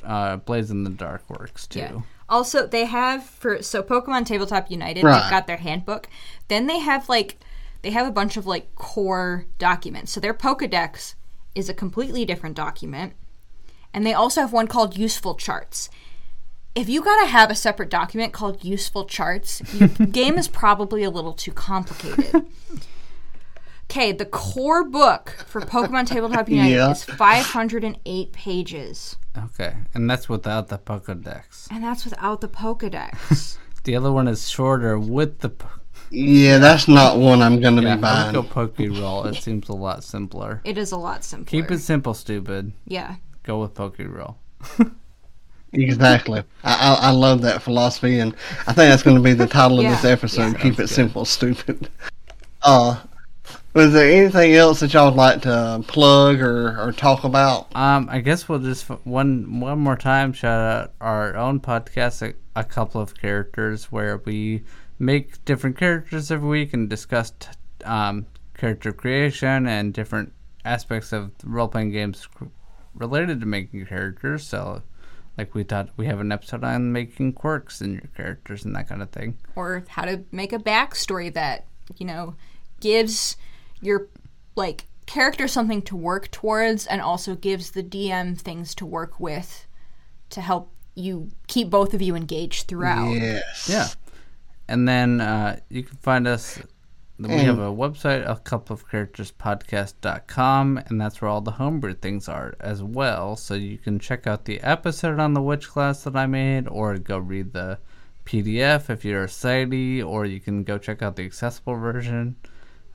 uh, Blades in the Dark works too. Yeah. Also, they have for so Pokemon Tabletop United, Right. they've got their handbook. Then they have like they have a bunch of like core documents. So their Pokedex is a completely different document. And they also have one called Useful Charts. If you gotta have a separate document called Useful Charts, your game is probably a little too complicated. Okay, the core book for Pokemon Tabletop United Yeah. is 508 pages. Okay, and that's without the Pokedex. And that's without the Pokedex. The other one is shorter with the. po- Yeah, that's not one I'm going to Yeah, be I buying. would go Poke Roll. It seems a lot simpler. It is a lot simpler. Keep it simple, stupid. Yeah. Go with Poke Roll. Exactly. I, I, I love that philosophy, and I think that's going to be the title of Yeah, this episode. yeah. Keep it simple, stupid. Uh, was there anything else that y'all would like to plug or, or talk about? Um, I guess we'll just one one more time shout out our own podcast, a, a couple of characters, where we make different characters every week and discuss t- um, character creation and different aspects of role playing games c- related to making characters. So, like we thought, we have an episode on making quirks in your characters and that kind of thing. Or how to make a backstory that, you know, gives your like character something to work towards and also gives the DM things to work with to help you keep both of you engaged throughout. Yes. Yeah. And then uh, you can find us. We have a website, a couple of characters podcast.com, and that's where all the homebrew things are as well. So you can check out the episode on the witch class that I made, or go read the PDF if you're a sighty, or you can go check out the accessible version.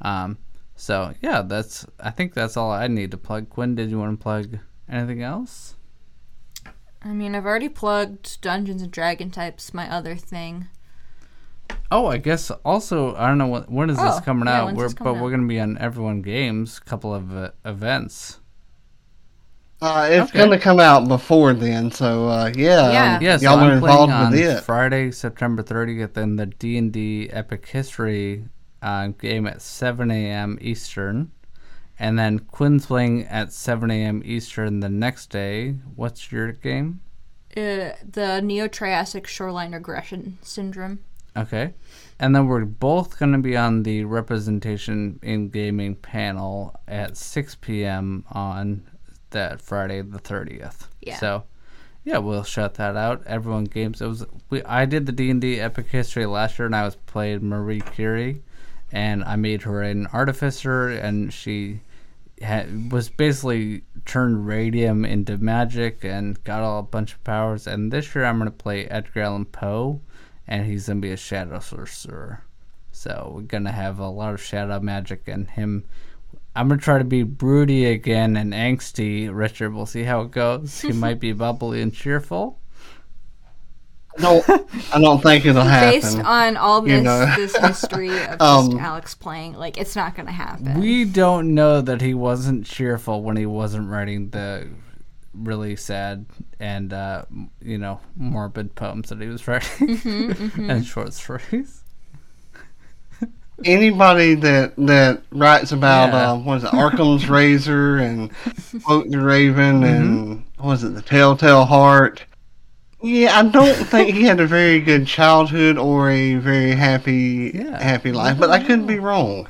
Um, so yeah, that's I think that's all I need to plug. Quinn, did you want to plug anything else? I mean, I've already plugged Dungeons and Dragon types, my other thing. Oh, I guess also I don't know what when is this Oh, coming yeah, out? We're, coming but out? we're gonna be on Everyone Games, a couple of uh, events. Uh, it's Okay. going to come out before then, so uh, yeah. Yeah. um, Yeah, so y'all I'm are playing involved on with it. Friday, September 30th, in the D and D Epic History uh, game at 7 a.m. Eastern, and then Quinn's playing at 7 a.m. Eastern the next day. What's your game? Uh, the Neo-Triassic Shoreline Regression Syndrome. Okay. And then we're both going to be on the representation in gaming panel at 6 p.m. on that Friday the 30th. Yeah. So, yeah, we'll shut that out. Everyone games. It was we. I did the D and D Epic History last year, and I was played Marie Curie, and I made her an artificer, and she had, was basically turned radium into magic and got all a bunch of powers. And this year, I'm going to play Edgar Allan Poe, and he's going to be a shadow sorcerer. So we're going to have a lot of shadow magic and him. I'm gonna try to be broody again and angsty, Richard. We'll see how it goes. He might be bubbly and cheerful. I don't, I don't think it'll happen. Based on all you this know. this history of just Um, Alex playing, like it's not gonna happen. We don't know that he wasn't cheerful when he wasn't writing the really sad and uh, you know morbid poems that he was writing and short stories. Anybody that that writes about Yeah. uh, what is it, Arkham's Razor and Quote the Raven Mm-hmm. and what was it, the Telltale Heart? Yeah, I don't think he had a very good childhood or a very happy Yeah. happy life, but I couldn't be wrong.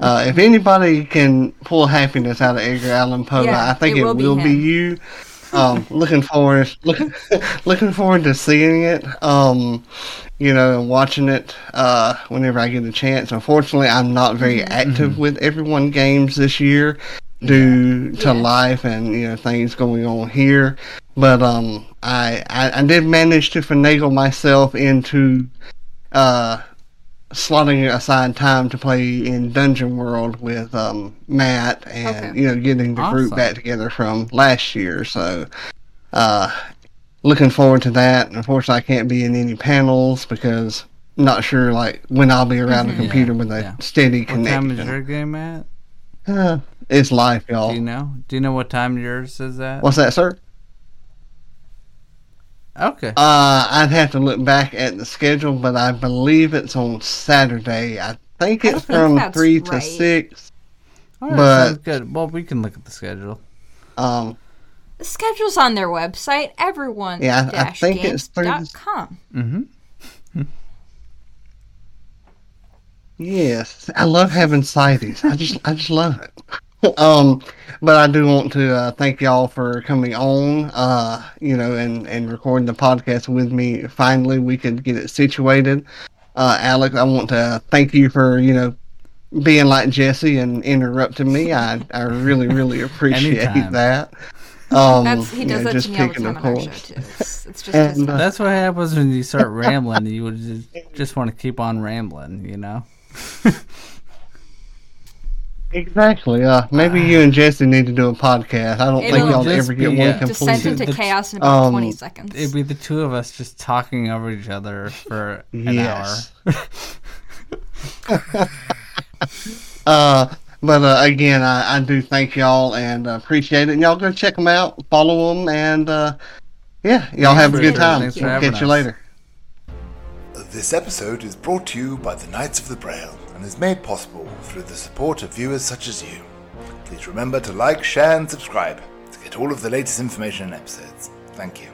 Uh, if anybody can pull happiness out of Edgar Allan Poe, Yeah, I think it it, will will, be be, you. Um, looking forward, looking, looking forward to seeing it. Um, you know, and watching it uh, whenever I get a chance. Unfortunately, I'm not very Mm-hmm. active with everyone games this year due to Yeah. life and you know things going on here. But um, I, I I did manage to finagle myself into uh slotting aside time to play in Dungeon World with um, Matt and Okay. you know getting the group back together from last year. So, uh, looking forward to that. And unfortunately, I can't be in any panels because I'm not sure like when I'll be around the computer with a yeah. steady What time is your game at? Uh, it's life, y'all. Do you know? Do you know what time yours is at? What's that, sir? Okay. Uh, I'd have to look back at the schedule, but I believe it's on Saturday. I think it's think from that's three to right. six. All right, but- sounds good. Well, we can look at the schedule. Um, the schedule's on their website, everyone Yeah, I- I think it's through the- com. Mm-hmm. Yes, I love having sighties. I just, I just love it. um, but I do want to uh, thank y'all for coming on. Uh, you know, and and recording the podcast with me. Finally, we could get it situated. Uh, Alex, I want to thank you for you know being like Jesse and interrupting me. I I really really appreciate that. Um, That's he you does know, that to me all the time on our show too. It's, it's just And, uh, That's what happens when you start rambling. You would just, just want to keep on rambling, you know? Exactly. Uh, maybe you and Jesse need to do a podcast. I don't think It'll y'all ever get be, one uh, descent completed. into The- chaos in about um, 20 seconds. It'd be the two of us just talking over each other for an hour. Uh, but uh, again, I, I do thank y'all and uh, appreciate it. And y'all go check them out, follow them, and uh, yeah, y'all have a good sure. time. Thanks for We'll having catch you later. This episode is brought to you by the Knights of the Braille and is made possible through the support of viewers such as you. Please remember to like, share, and subscribe to get all of the latest information and episodes. Thank you.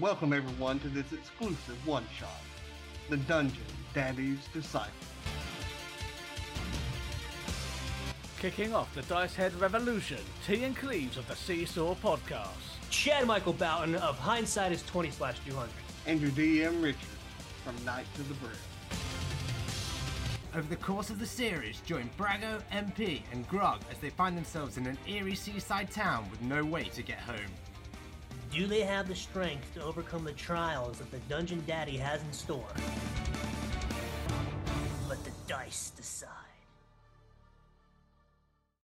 Welcome everyone to this exclusive one shot, the Dungeon Daddy's Disciple. Kicking off the Dice Head Revolution, T and Cleves of the Seesaw Podcast. Chad Michael Boughton of Hindsight is 20 slash 200. And your DM Richard from Knights of the Braille. Over the course of the series, join Brago, MP, and Grog as they find themselves in an eerie seaside town with no way to get home. Do they have the strength to overcome the trials that the Dungeon Daddy has in store? Let the dice decide.